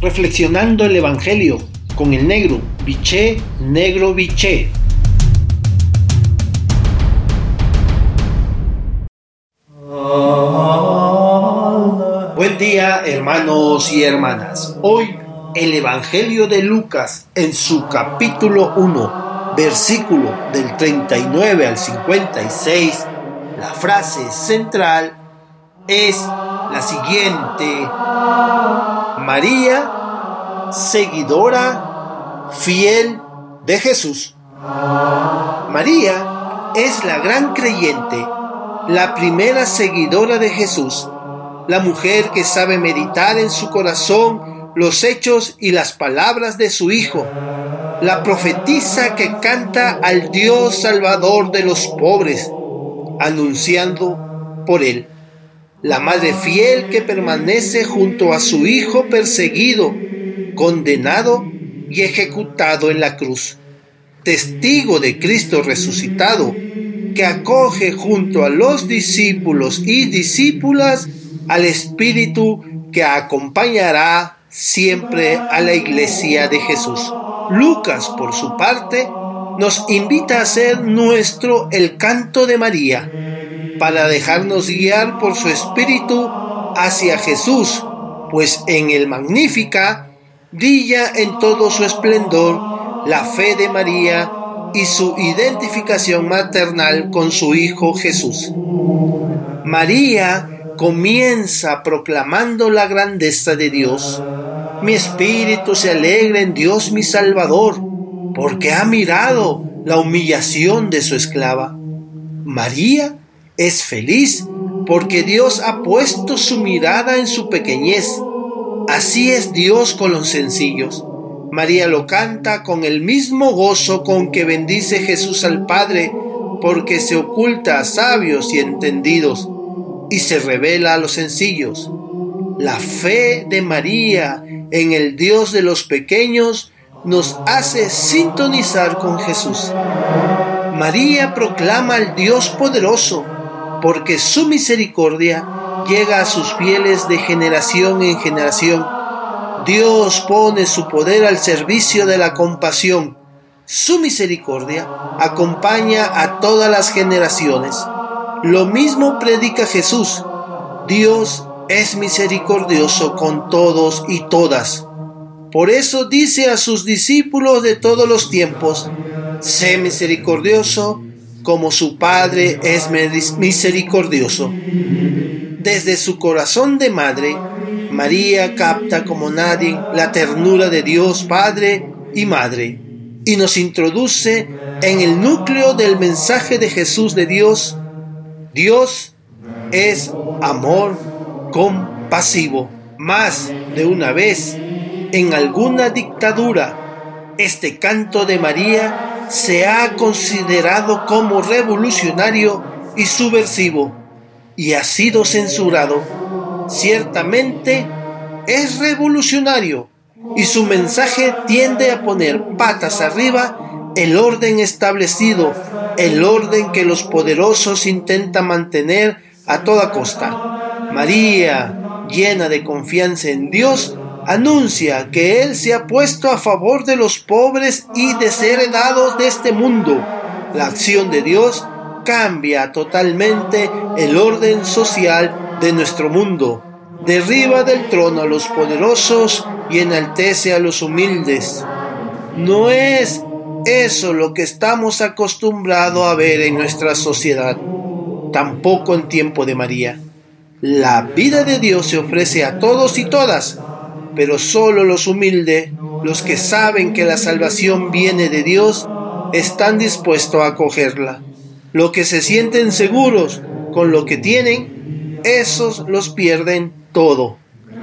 reflexionando el Evangelio con el negro, biché, negro, biché. Buen día hermanos y hermanas. Hoy el Evangelio de Lucas en su capítulo 1, versículo del 39 al 56, la frase central es la siguiente. María, seguidora fiel de Jesús. María es la gran creyente, la primera seguidora de Jesús, la mujer que sabe meditar en su corazón los hechos y las palabras de su Hijo, la profetisa que canta al Dios Salvador de los pobres, anunciando por él la madre fiel que permanece junto a su hijo perseguido, condenado y ejecutado en la cruz, testigo de Cristo resucitado, que acoge junto a los discípulos y discípulas al Espíritu que acompañará siempre a la iglesia de Jesús. Lucas, por su parte, nos invita a hacer nuestro el canto de María para dejarnos guiar por su espíritu hacia Jesús, pues en el Magnífica brilla en todo su esplendor la fe de María y su identificación maternal con su Hijo Jesús. María comienza proclamando la grandeza de Dios. Mi espíritu se alegra en Dios mi Salvador, porque ha mirado la humillación de su esclava. María es feliz porque Dios ha puesto su mirada en su pequeñez. Así es Dios con los sencillos. María lo canta con el mismo gozo con que bendice Jesús al Padre, porque se oculta a sabios y entendidos y se revela a los sencillos. La fe de María en el Dios de los pequeños nos hace sintonizar con Jesús. María proclama al Dios poderoso, porque su misericordia llega a sus fieles de generación en generación. Dios pone su poder al servicio de la compasión. Su misericordia acompaña a todas las generaciones. Lo mismo predica Jesús. Dios es misericordioso con todos y todas. Por eso dice a sus discípulos de todos los tiempos, sé misericordioso como su Padre es misericordioso. Desde su corazón de madre, María capta como nadie la ternura de Dios Padre y Madre y nos introduce en el núcleo del mensaje de Jesús de Dios. Dios es amor compasivo. Más de una vez, en alguna dictadura, este canto de María se ha considerado como revolucionario y subversivo y ha sido censurado. Ciertamente es revolucionario y su mensaje tiende a poner patas arriba el orden establecido, el orden que los poderosos intentan mantener a toda costa. María, llena de confianza en Dios, anuncia que Él se ha puesto a favor de los pobres y desheredados de este mundo. La acción de Dios cambia totalmente el orden social de nuestro mundo. Derriba del trono a los poderosos y enaltece a los humildes. No es eso lo que estamos acostumbrados a ver en nuestra sociedad, tampoco en tiempo de María. La vida de Dios se ofrece a todos y todas, pero solo los humildes, los que saben que la salvación viene de Dios, están dispuestos a acogerla. Los que se sienten seguros con lo que tienen, esos los pierden todo.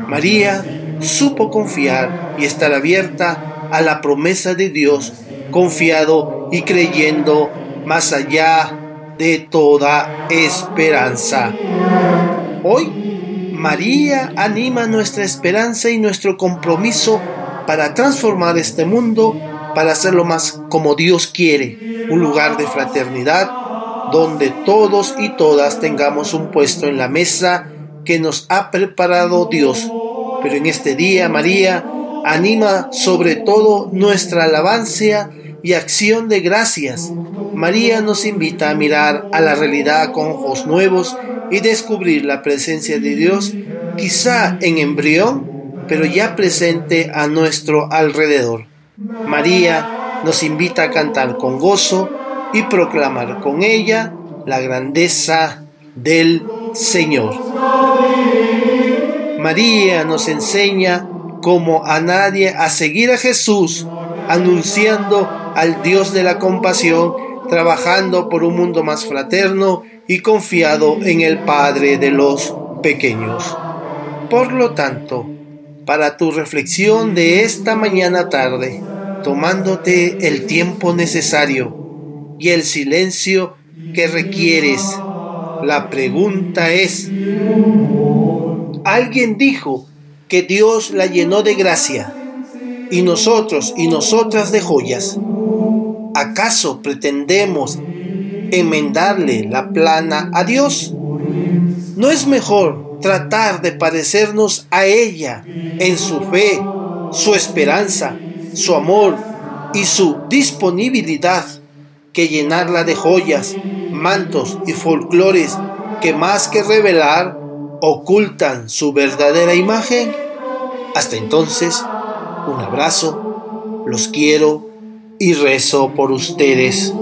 María supo confiar y estar abierta a la promesa de Dios, confiado y creyendo más allá de toda esperanza. Hoy María anima nuestra esperanza y nuestro compromiso para transformar este mundo, para hacerlo más como Dios quiere, un lugar de fraternidad donde todos y todas tengamos un puesto en la mesa que nos ha preparado Dios. Pero en este día, María, anima sobre todo nuestra alabanza y acción de gracias. María nos invita a mirar a la realidad con ojos nuevos y descubrir la presencia de Dios, quizá en embrión, pero ya presente a nuestro alrededor. María nos invita a cantar con gozo y proclamar con ella la grandeza del Señor. María nos enseña como a nadie a seguir a Jesús, anunciando al Dios de la compasión, trabajando por un mundo más fraterno y confiado en el Padre de los pequeños. Por lo tanto, para tu reflexión de esta mañana tarde, tomándote el tiempo necesario y el silencio que requieres, la pregunta es, alguien dijo que Dios la llenó de gracia y nosotros y nosotras de joyas. ¿Acaso pretendemos enmendarle la plana a Dios? ¿No es mejor tratar de parecernos a ella en su fe, su esperanza, su amor y su disponibilidad que llenarla de joyas, mantos y folclores que más que revelar ocultan su verdadera imagen? Hasta entonces, un abrazo, los quiero y rezo por ustedes.